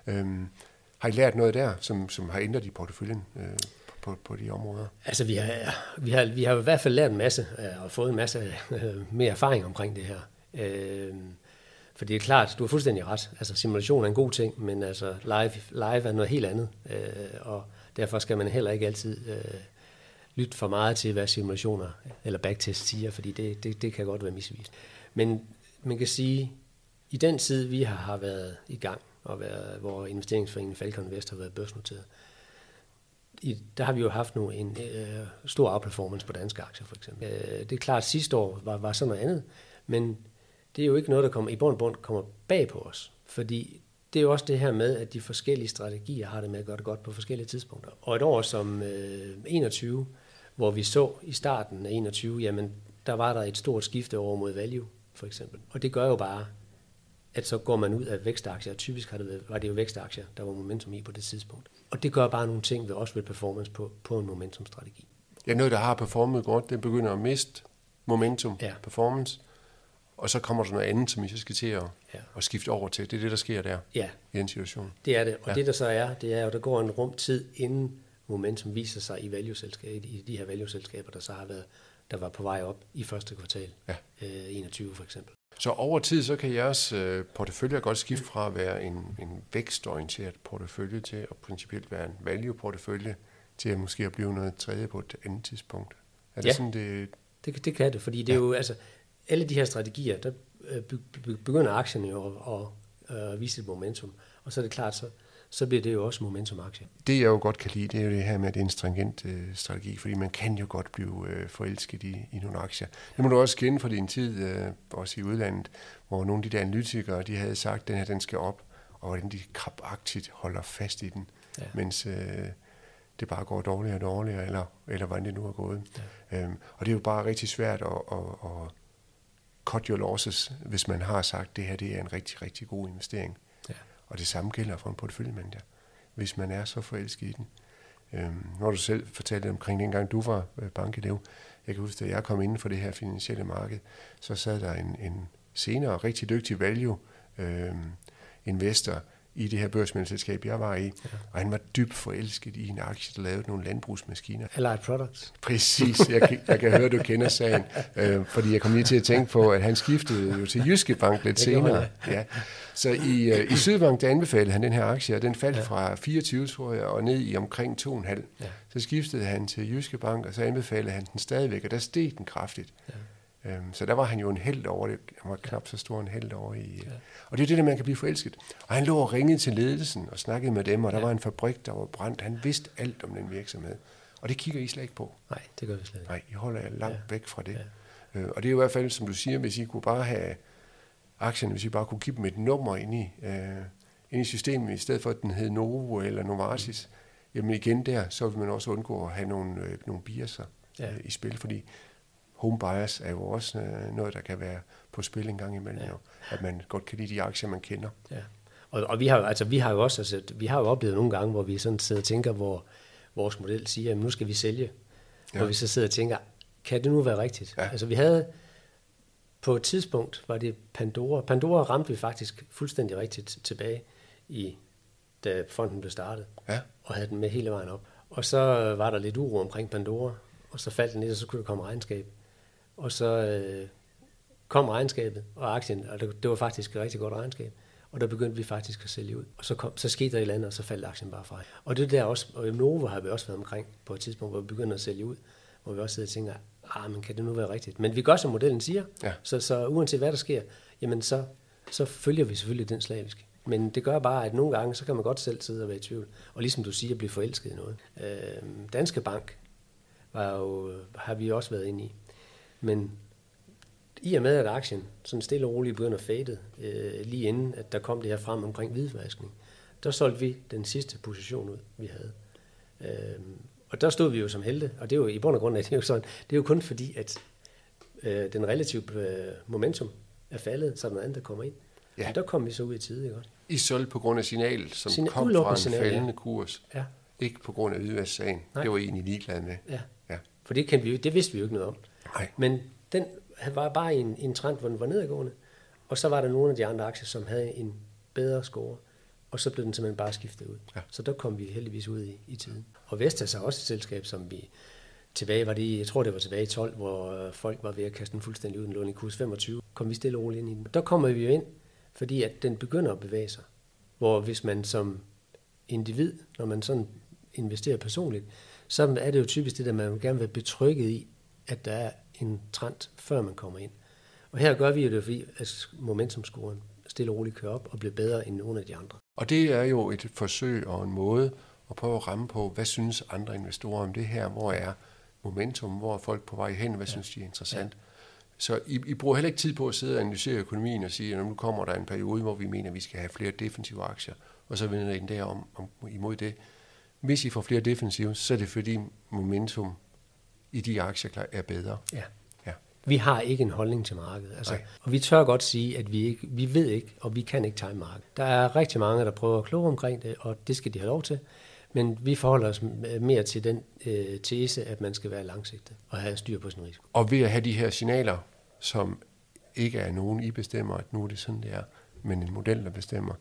Ja. Øhm, har I lært noget der, som, som har ændret i porteføljen øh, på, på de områder? Altså, vi har, vi, har, vi har i hvert fald lært en masse, øh, og fået en masse øh, mere erfaring omkring det her. Øh, for det er klart, du har fuldstændig ret. Altså simulation er en god ting, men altså live, live er noget helt andet. Øh, og derfor skal man heller ikke altid øh, lytte for meget til, hvad simulationer eller backtest siger, fordi det, det, det kan godt være misvist. Men man kan sige, i den tid, vi har, har været i gang, og været, hvor investeringsforeningen Falcon Vest har været børsnoteret, i, der har vi jo haft nu en øh, stor outperformance på danske aktier, for eksempel. Øh, det er klart, at sidste år var, var sådan noget andet, men det er jo ikke noget, der kommer i bund og bund kommer bag på os. Fordi det er jo også det her med, at de forskellige strategier har det med at gøre det godt på forskellige tidspunkter. Og et år som øh, 21, hvor vi så i starten af 21, jamen der var der et stort skifte over mod value, for eksempel. Og det gør jo bare, at så går man ud af vækstaktier, typisk har det været, var det jo vækstaktier, der var momentum i på det tidspunkt. Og det gør bare nogle ting ved også ved performance på, på en momentumstrategi. Ja, noget, der har performet godt, det begynder at miste momentum, ja. performance, og så kommer der noget andet, som I så skal til at, ja. at skifte over til. Det er det, der sker der ja. i en situation. Det er det. Og ja. det, der så er, det er jo, der går en rum tid, inden momentum viser sig i value i de her value-selskaber, der så har været, der var på vej op i første kvartal, ja. øh, 21 for eksempel. Så over tid, så kan jeres øh, portefølje godt skifte fra at være en, en vækstorienteret portefølje til at principielt være en value-portefølje, til at måske at blive noget tredje på et andet tidspunkt. Er det Ja. sådan, det... Det, det kan det, fordi det er jo, altså, alle de her strategier, der øh, be- be- begynder aktierne jo at, at, at vise et momentum, og så er det klart, så, så bliver det jo også momentum-aktie. Det, jeg jo godt kan lide, det er jo det her med, at det er en stringent øh, strategi, fordi man kan jo godt blive øh, forelsket i, i nogle aktier. Det må du også kende fra din tid, øh, også i udlandet, hvor nogle af de der analytikere, de havde sagt, at den her, den skal op, og hvordan de krabagtigt holder fast i den, ja. mens øh, det bare går dårligere og dårligere, eller, eller hvordan det nu er gået. Ja. Øhm, og det er jo bare rigtig svært at, at, at cut your losses, hvis man har sagt, at det her det er en rigtig, rigtig god investering. Og det samme gælder for en porteføljemanager, hvis man er så forelsket i den. Øhm, når du selv fortalte omkring dengang du var øh, bankelev, jeg kan huske, at jeg kom inden for det her finansielle marked, så sad der en, en senere rigtig dygtig value øh, investor i det her børsmiddelselskab, jeg var i, ja. og han var dybt forelsket i en aktie, der lavede nogle landbrugsmaskiner. Allied Products. Præcis, jeg, kan- jeg kan høre, du kender sagen, øh, fordi jeg kom lige til at tænke på, at han skiftede jo til Jyske Bank lidt senere. Ja. Så i, øh, i Sydbank, der anbefalede han den her aktie, og den faldt ja. fra 24, tror jeg, og ned i omkring 2,5. Ja. Så skiftede han til Jyske Bank, og så anbefalede han den stadigvæk, og der steg den kraftigt. Ja. Øhm, så der var han jo en held over det. Han var knap så stor en held over i... Ja. Og det er det, der man kan blive forelsket. Og han lå og ringede til ledelsen og snakkede med dem, og der ja. var en fabrik, der var brændt. Han vidste alt om den virksomhed. Og det kigger I slet ikke på. Nej, det gør vi slet ikke. Nej, I holder jer langt Ja. væk fra det. Ja. Øh, og det er jo i hvert fald, som du siger, hvis I kunne bare have aktierne, hvis I bare kunne give dem et nummer ind i, øh, ind i systemet, i stedet for at den hed Novo eller Novartis, mm. jamen igen der, så vil man også undgå at have nogle, øh, nogle biaser ja. øh, i spil, fordi home bias er jo også øh, noget, der kan være på spil en gang imellem, Ja. jo, at man godt kan lide de aktier, man kender. Ja. Og, og vi har altså vi har jo også, altså, vi har jo oplevet nogle gange, hvor vi sådan sidder og tænker, hvor vores model siger, at nu skal vi sælge. Ja. Hvor vi så sidder og tænker, kan det nu være rigtigt? Ja. Altså vi havde, på et tidspunkt var det Pandora. Pandora ramte vi faktisk fuldstændig rigtigt tilbage i, da fonden blev startet. Ja. Og havde den med hele vejen op. Og så var der lidt uro omkring Pandora, og så faldt den lidt, og så kunne der komme regnskab. Og så øh, kom regnskabet og aktien, og det, det var faktisk et rigtig godt regnskab. Og der begyndte vi faktisk at sælge ud. Og så, kom, så skete der et eller andet, og så faldt aktien bare fra. Og det der også, og i Novo har vi også været omkring på et tidspunkt, hvor vi begynder at sælge ud, hvor vi også sidder og tænker, ah, men kan det nu være rigtigt? Men vi gør, som modellen siger. Ja. Så, så uanset hvad der sker, jamen så, så følger vi selvfølgelig den slavisk. Men det gør bare, at nogle gange, så kan man godt selv sidde og være i tvivl. Og ligesom du siger, blive forelsket i noget. Øh, Danske Bank var jo, har vi også været inde i. Men i og med, at aktien sådan stille og roligt begynder at fade, øh, lige inden at der kom det her frem omkring hvidvaskning, der solgte vi den sidste position ud, vi havde. Øh, og der stod vi jo som helte, og det er jo i bund og grund, at det er jo sådan, det er jo kun fordi, at øh, den relative øh, momentum er faldet, så er der noget andet, der kommer ind. Ja. Ja. Og der kom vi så ud i tide, ikke også? I solgte på grund af signal, som Signal- kom fra en signal, ja. faldende kurs. Ja, Ikke på grund af hvidvasksagen. Det var egentlig ligeglad med. ja. Ja. For det, kendte vi, jo- det vidste vi jo ikke noget om. Nej. Men den var bare en, en trend, hvor den var nedadgående. Og så var der nogle af de andre aktier, som havde en bedre score. Og så blev den simpelthen bare skiftet ud. Ja. Så der kom vi heldigvis ud i, i tiden. Og Vestas er også et selskab, som vi tilbage var det, jeg tror det var tilbage i 12, hvor øh, folk var ved at kaste den fuldstændig ud, den lå i kurs 25. Kom vi stille og roligt ind i den. Der kommer vi jo ind, fordi at den begynder at bevæge sig. Hvor hvis man som individ, når man sådan investerer personligt, så er det jo typisk det, der man vil gerne være betrykket i, at der er en trend, før man kommer ind. Og her gør vi jo det, fordi at momentumscoren stille og roligt kører op og bliver bedre end nogle af de andre. Og det er jo et forsøg og en måde at prøve at ramme på, hvad synes andre investorer om det her? Hvor er momentum? Hvor er folk på vej hen? Hvad ja. synes de er interessant? Ja. Så I, I bruger heller ikke tid på at sidde og analysere økonomien og sige, at nu kommer der en periode, hvor vi mener, at vi skal have flere defensive aktier, og så vender I den der om, om imod det. Hvis I får flere defensive, så er det fordi momentum i de aktier er bedre. Ja. Ja. Vi har ikke en holdning til markedet. Altså, Nej. og vi tør godt sige, at vi, ikke, vi ved ikke, og vi kan ikke time markedet. Der er rigtig mange, der prøver at kloge omkring det, og det skal de have lov til. Men vi forholder os mere til den øh, tese, at man skal være langsigtet og have styr på sin risiko. Og ved at have de her signaler, som ikke er nogen, I bestemmer, at nu er det sådan, det er, men en model, der bestemmer,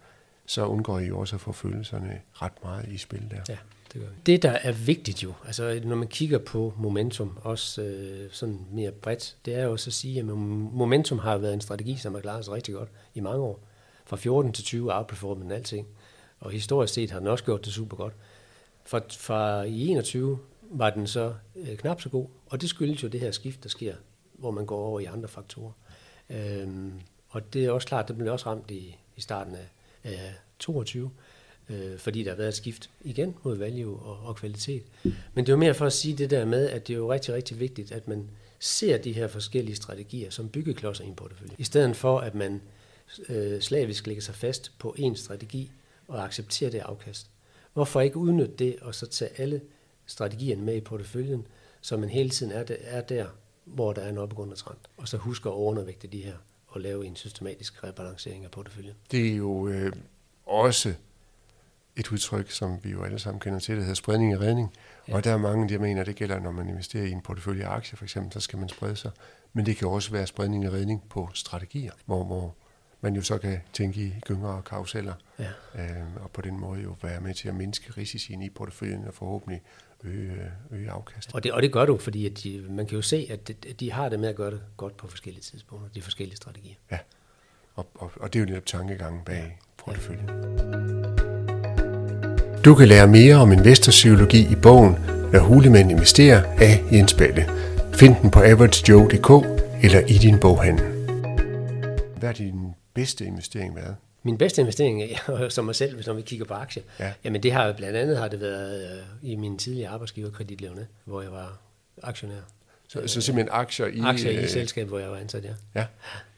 så undgår I også at få følelserne ret meget i spil der. Ja, det gør vi. Det, der er vigtigt jo, altså når man kigger på momentum, også øh, sådan mere bredt, det er jo også at sige, at momentum har været en strategi, som har klaret sig rigtig godt i mange år. Fra 14 til 20 outperformer den alting. Og historisk set har den også gjort det super godt. Fra, fra i 21 var den så øh, knap så god, og det skyldes jo det her skift, der sker, hvor man går over i andre faktorer. Øhm, og det er også klart, det blev også ramt i, i starten af, af 22, øh, fordi der har været et skift igen mod value og, og kvalitet. Men det er jo mere for at sige det der med, at det er jo rigtig, rigtig vigtigt, at man ser de her forskellige strategier som byggeklodser i en portefølje. I stedet for, at man øh, slavisk lægger sig fast på en strategi og accepterer det afkast. Hvorfor ikke udnytte det og så tage alle strategierne med i porteføljen, så man hele tiden er, der, er der, hvor der er en opadgående trend, og så husker at undervægte de her og lave en systematisk rebalancering af porteføljen. Det er jo øh, også et udtryk, som vi jo alle sammen kender til, der hedder spredning i redning. Ja. Og der er mange, der mener, det gælder, når man investerer i en portefølje af aktier, for eksempel, så skal man sprede sig. Men det kan også være spredning i redning på strategier, hvor, hvor man jo så kan tænke i gynger og karuseller, ja. øh, og på den måde jo være med til at mindske risicien i porteføljen og forhåbentlig øge, øge afkast. Og det, og det gør du, fordi at de, man kan jo se, at de, de har det med at gøre det godt på forskellige tidspunkter, de forskellige strategier. Ja, og, og, og det er jo netop tankegangen bag ja. porteføljen. Ja. Du kan lære mere om investorpsykologi i bogen Hvad hulemænd investerer af Jens Balle. Find den på averagejoe.dk eller i din boghandel. Hvad er din bedste investering været? Min bedste investering, som mig selv, hvis når vi kigger på aktier, ja. jamen det har blandt andet har det været øh, i min tidligere arbejdsgiver, Kreditlevende, hvor jeg var aktionær. Så, så simpelthen aktier i... Aktier i øh, selskab, hvor jeg var ansat, ja. ja.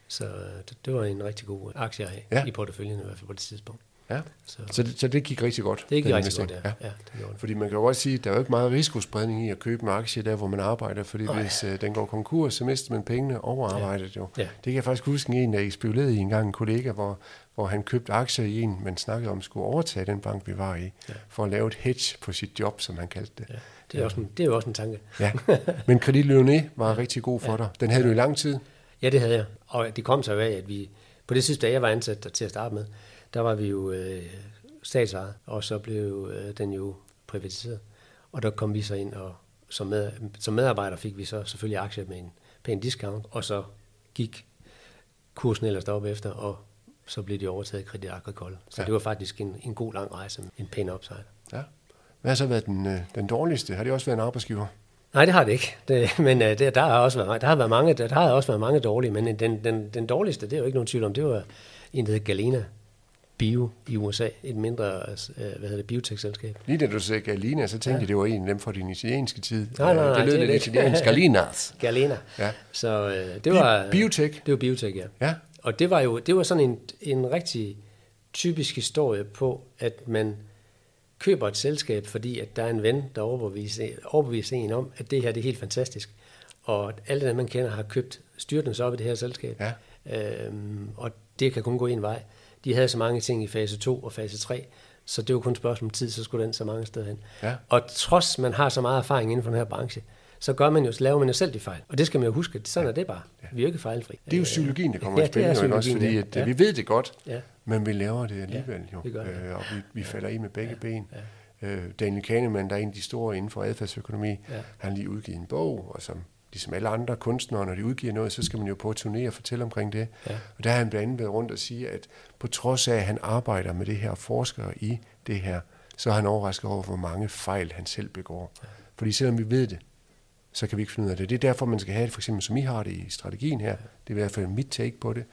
Så det, det var en rigtig god aktie ja. i porteføljen i hvert fald på det tidspunkt. Ja, så, så, det, så det gik rigtig godt. Det gik rigtig godt, ja. ja. ja det. Fordi man kan jo også sige, at der er jo ikke meget risikospredning i at købe en aktie der, hvor man arbejder, fordi oh, hvis uh, den går konkurs, så mister man pengene over arbejdet jo. Ja. Det kan jeg faktisk huske en, der spekulerede i en gang en kollega, hvor, hvor han købte aktier i en, man snakkede om, skulle overtage den bank, vi var i, ja. for at lave et hedge på sit job, som han kaldte det. Ja. Det er, også en, det er jo også en tanke. ja. Men Credit Lyonnais var rigtig god for ja. dig. Den havde du i lang tid. Ja, det havde jeg. Og det kom så af, at vi, på det sidste dag, jeg var ansat der til at starte med, der var vi jo øh, statsejet, og så blev øh, den jo privatiseret. Og der kom vi så ind, og som, med, som medarbejder fik vi så selvfølgelig aktier med en pæn discount, og så gik kursen ellers deroppe efter, og så blev de overtaget af Credit Agricole. Så ja. det var faktisk en, en god lang rejse, en pæn upside. Ja. Hvad har så været den, øh, den dårligste? Har det også været en arbejdsgiver? Nej, det har det ikke. Det, men uh, det, der har også været, der har været mange, der, har også været mange dårlige, men den, den, den dårligste, det er jo ikke nogen tvivl om, det var en, der hedder Galena, Bio i USA, et mindre øh, hvad hedder det, biotech-selskab. Lige da du sagde Galina, så tænkte ja. jeg, det var en af dem fra din italienske tid. Nej, nej, nej. Det lød lidt italiensk. Galinas. Galina. Ja. Så øh, det var... Biotech? Det var biotech, ja. ja. Og det var jo det var sådan en, en rigtig typisk historie på, at man køber et selskab, fordi at der er en ven, der overbeviser, overbeviser en om, at det her det er helt fantastisk. Og alle dem, man kender, har købt styrtende så op i det her selskab. Ja. Øhm, og det kan kun gå en vej de havde så mange ting i fase 2 og fase 3, så det var kun et spørgsmål om tid, så skulle den så mange steder hen. Ja. Og trods man har så meget erfaring inden for den her branche, så gør man jo, laver man jo selv de fejl. Og det skal man jo huske, sådan ja. er det bare. Vi er jo ikke fejlfri. Det er jo psykologien, der kommer ja, i spil, jo også, fordi at, ja. vi ved det godt, ja. men vi laver det alligevel jo. Det gør det. Øh, og vi, vi falder i med begge ja. ben. Ja. Øh, Daniel Kahneman, der er en af de store inden for adfærdsøkonomi, ja. han lige udgivet en bog, og som ligesom alle andre kunstnere, når de udgiver noget, så skal man jo på turné og fortælle omkring det. Ja. Og der har han blandt andet været rundt og sige, at på trods af, at han arbejder med det her forsker i det her, så er han overrasket over, hvor mange fejl han selv begår. Fordi selvom vi ved det, så kan vi ikke finde ud af det. Det er derfor, man skal have det, for eksempel som I har det i strategien her, det er i hvert fald mit take på det,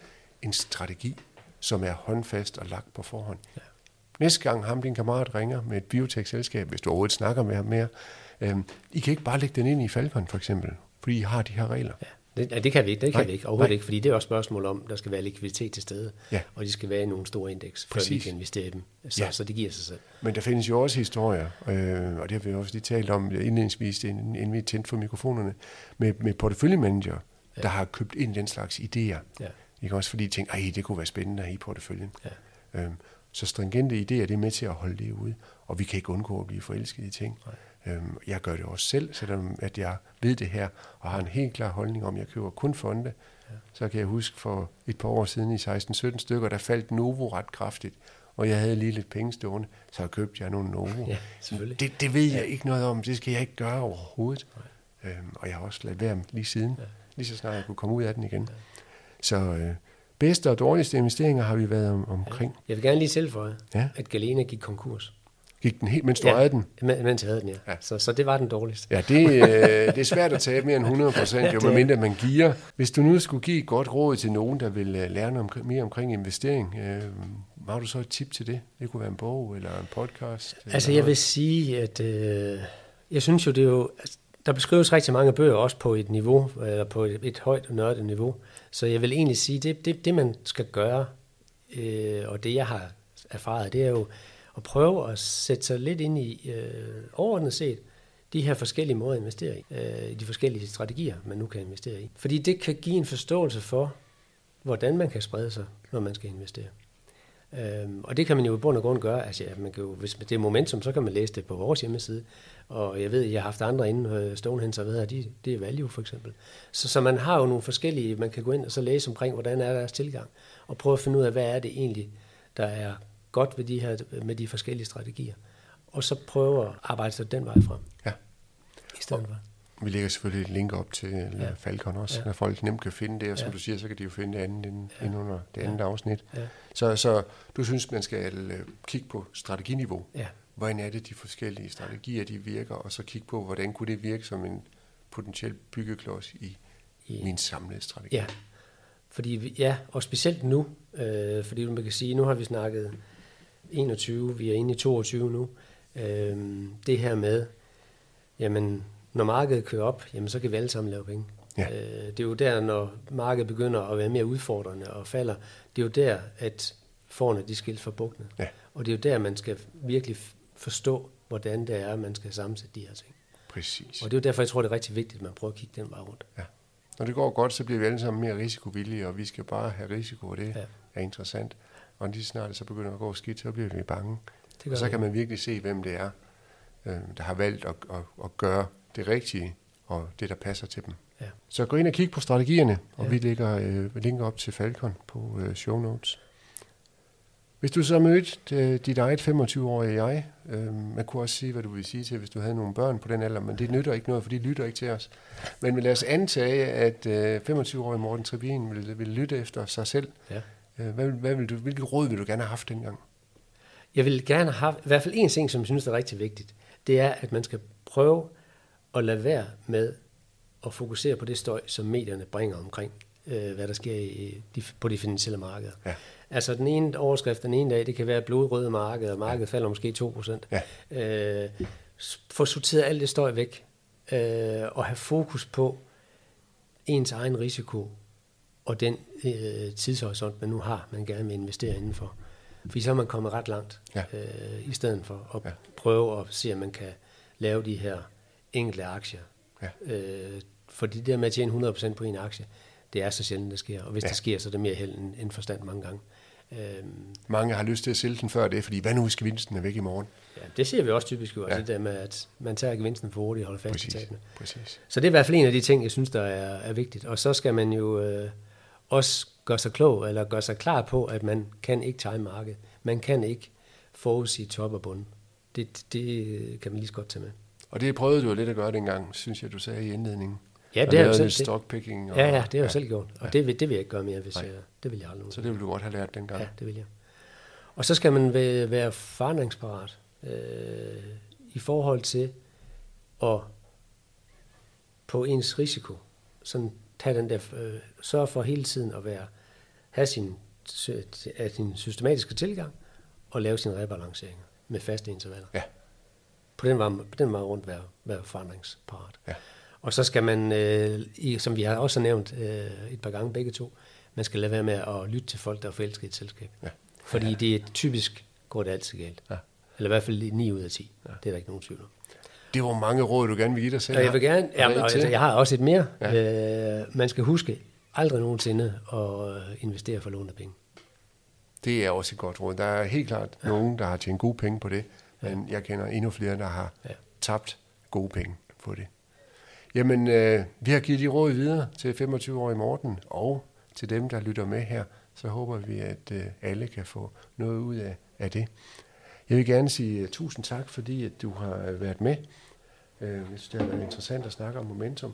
en strategi, som er håndfast og lagt på forhånd. Ja. Næste gang ham din kammerat ringer med et biotech-selskab, hvis du overhovedet snakker med ham mere, øhm, I kan ikke bare lægge den ind i Falcon for eksempel fordi I har de her regler. Ja. Det, det kan vi ikke, det kan Nej. vi ikke, overhovedet Nej. ikke, fordi det er også et spørgsmål om, der skal være likviditet til stede, ja. og de skal være i nogle store indeks, før vi kan investere i dem. Så, ja. så det giver sig selv. Men der findes jo også historier, øh, og det har vi også lige talt om indledningsvis, inden vi tændte for mikrofonerne, med, med porteføljemanager, ja. der har købt ind den slags idéer. Ja. Ikke også fordi de tænker, at det kunne være spændende at have i porteføljen. Ja. Øhm, så stringente idéer, det er med til at holde det ude, og vi kan ikke undgå at blive forelsket i ting. Nej. Øhm, jeg gør det også selv, selvom at jeg ved det her, og har en helt klar holdning om, at jeg køber kun fonde. Ja. Så kan jeg huske for et par år siden i 16-17 stykker, der faldt Novo ret kraftigt. og jeg havde lige lidt penge stående, så købte jeg nogle Novo. Ja, selvfølgelig. Det, det ved jeg ikke noget om, det skal jeg ikke gøre overhovedet. Øhm, og jeg har også ladet være lige siden, ja. lige så snart jeg kunne komme ud af den igen. Ja. Så øh, bedste og dårligste investeringer har vi været om, omkring. Ja. Jeg vil gerne lige tilføje, Ja. at Galena gik konkurs. Gik den helt, mens du ja. ejede den? men- mens jeg havde den, ja. Ja. Så, så det var den dårligste. Ja, det, øh, det er svært at tabe mere end 100 procent, jo medmindre man giver. Hvis du nu skulle give et godt råd til nogen, der vil øh, lære noget om, mere omkring investering, øh, har du så et tip til det? Det kunne være en bog eller en podcast? Altså, eller jeg noget? vil sige, at øh, jeg synes jo, det er jo... Altså, der beskrives rigtig mange bøger, også på et niveau, eller på et, et højt og nørdet niveau. Så jeg vil egentlig sige, det, det, det man skal gøre, øh, og det jeg har erfaret, det er jo at prøve at sætte sig lidt ind i, øh, overordnet set, de her forskellige måder at investere i, øh, de forskellige strategier, man nu kan investere i. Fordi det kan give en forståelse for, hvordan man kan sprede sig, når man skal investere. Øhm, og det kan man jo i bund og grund gøre. Altså, ja, man kan jo, hvis det er momentum, så kan man læse det på vores hjemmeside. Og jeg ved, jeg har haft andre inde, øh, Stonehenge og hvad de, det er value for eksempel. Så, så man har jo nogle forskellige, man kan gå ind og så læse omkring, hvordan er deres tilgang. Og prøve at finde ud af, hvad er det egentlig, der er godt ved de her, med de forskellige strategier. Og så prøve at arbejde sig den vej frem. Ja. I stedet for. Vi lægger selvfølgelig et link op til ja. Ja. Falcon også, ja. Ja. når folk nemt kan finde det, og som Ja. du siger, så kan de jo finde det andet end, ja. Ja. end under det Ja. andet afsnit. Ja. Så, så du synes, man skal øh, kigge på strateginiveau. Ja. Hvordan er det, de forskellige strategier, de virker, og så kigge på, hvordan kunne det virke som en potentiel byggeklods i, I- min samlede strategi. Ja, fordi ja, og specielt nu, øh, fordi man kan sige, nu har vi snakket 21, vi er inde i 22 nu, øh, det her med, jamen, når markedet kører op, jamen, så kan vi alle sammen lave penge. Ja. Øh, det er jo der, når markedet begynder at være mere udfordrende og falder, det er jo der, at forne de skilt for bukkene. Ja. Og det er jo der, man skal virkelig forstå, hvordan det er, man skal sammensætte de her ting. Præcis. Og det er jo derfor, jeg tror, det er rigtig vigtigt, at man prøver at kigge den vej rundt. Ja. Når det går godt, så bliver vi alle sammen mere risikovillige, og vi skal bare have risiko, og det. Ja. er interessant. Og lige så snart det så begynder at gå skidt, så bliver vi bange. Det Og så kan man virkelig se, hvem det er, øh, der har valgt at, at, at gøre det rigtige, og det, der passer til dem. Ja. Så gå ind og kig på strategierne, og Ja. vi lægger øh, linker op til Falcon på øh, show notes. Hvis du så mødte øh, dit eget 25-årige jeg, øh, man kunne også sige, hvad du ville sige til, hvis du havde nogle børn på den alder, men det nytter ikke noget, for de lytter ikke til os. Men lad os antage, at øh, 25-årige Morten Tribin vil, vil lytte efter sig selv. Ja. Øh, hvad, hvad vil du, hvilket råd vil du gerne have haft dengang? Jeg vil gerne have, i hvert fald en ting, som jeg synes er rigtig vigtigt, det er, at man skal prøve at lade være med at fokusere på det støj, som medierne bringer omkring, øh, hvad der sker i, de, på de finansielle markeder. Ja. Altså den ene overskrift den ene dag, det kan være blodrøde marked, og markedet falder måske 2%. Ja. Øh, få sorteret alt det støj væk, øh, og have fokus på ens egen risiko, og den øh, tidshorisont, man nu har, man gerne vil investere indenfor. Fordi så er man kommet ret langt, Ja. øh, i stedet for at Ja. prøve at se, om man kan lave de her enkelte aktier. Ja. Øh, for det der med at tjene 100% på en aktie, det er så sjældent, det sker. Og hvis Ja. det sker, så er det mere held end, end forstand mange gange. Øh, Mange har lyst til at sælge den før det, fordi hvad nu hvis gevinsten er væk i morgen? ja, det ser vi også typisk jo, Ja. ja. det der med, at man tager gevinsten for hurtigt og holder fast i Præcis. tabene. Præcis. Så det er i hvert fald en af de ting, jeg synes, der er, er vigtigt. Og så skal man jo øh, også gøre sig klog, eller gøre sig klar på, at man kan ikke time markedet. Man kan ikke forudsige top og bund. Det, det kan man lige så godt tage med. Og det prøvede du jo lidt at gøre dengang, synes jeg, du sagde i indledningen. Ja, det har jeg selv- lidt stockpicking. Og, Ja, ja, det har jeg ja. selv gjort. Og det, vil, det vil jeg ikke gøre mere, hvis Nej. jeg, det vil jeg aldrig Så det ville du godt have lært dengang. Ja, det vil jeg. Og så skal man være, være forandringsparat øh, i forhold til at på ens risiko, sådan tage den der, øh, sørge for hele tiden at være, have sin, af sin systematiske tilgang og lave sine rebalanceringer med faste intervaller. Ja. På den vej, på den vej rundt være, være forandringsparat. Ja. Og så skal man, øh, i, som vi har også nævnt øh, et par gange begge to, man skal lade være med at lytte til folk, der er forelsket i et selskab. Ja. Fordi ja. det er typisk går det altid galt. Ja. Eller i hvert fald 9 ud af 10. Ja. Det er der ikke nogen tvivl om. Det var mange råd, du gerne vil give dig selv. Og jeg vil gerne, ja, et altså, jeg har også et mere. Ja. Ja. Øh, man skal huske aldrig nogensinde at øh, investere for lånte penge. Det er også et godt råd. Der er helt klart ja. nogen, der har tjent gode penge på det, men jeg kender endnu flere, der har ja. Ja. tabt gode penge på det. Jamen, øh, vi har givet de råd videre til 25-årige Morten og til dem, der lytter med her, så håber vi, at øh, alle kan få noget ud af, af det. Jeg vil gerne sige uh, tusind tak, fordi at du har været med. Uh, jeg synes, det har været interessant at snakke om momentum.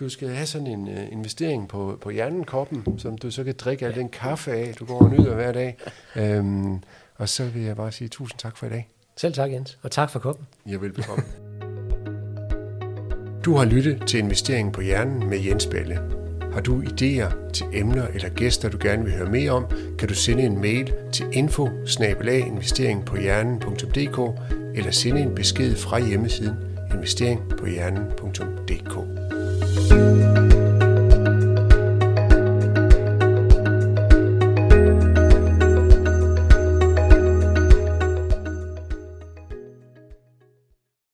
Du skal have sådan en uh, investering på, på hjernekoppen, som du så kan drikke al den kaffe af, du går og nyder hver dag. Um, og så vil jeg bare sige tusind tak for i dag. Selv tak, Jens. Og tak for koppen. Jeg vil bekomme. Du har lyttet til Investeringen på Hjernen med Jens Balle. Har du idéer til emner eller gæster, du gerne vil høre mere om, kan du sende en mail til info eller sende en besked fra hjemmesiden investering på hjernen.dk.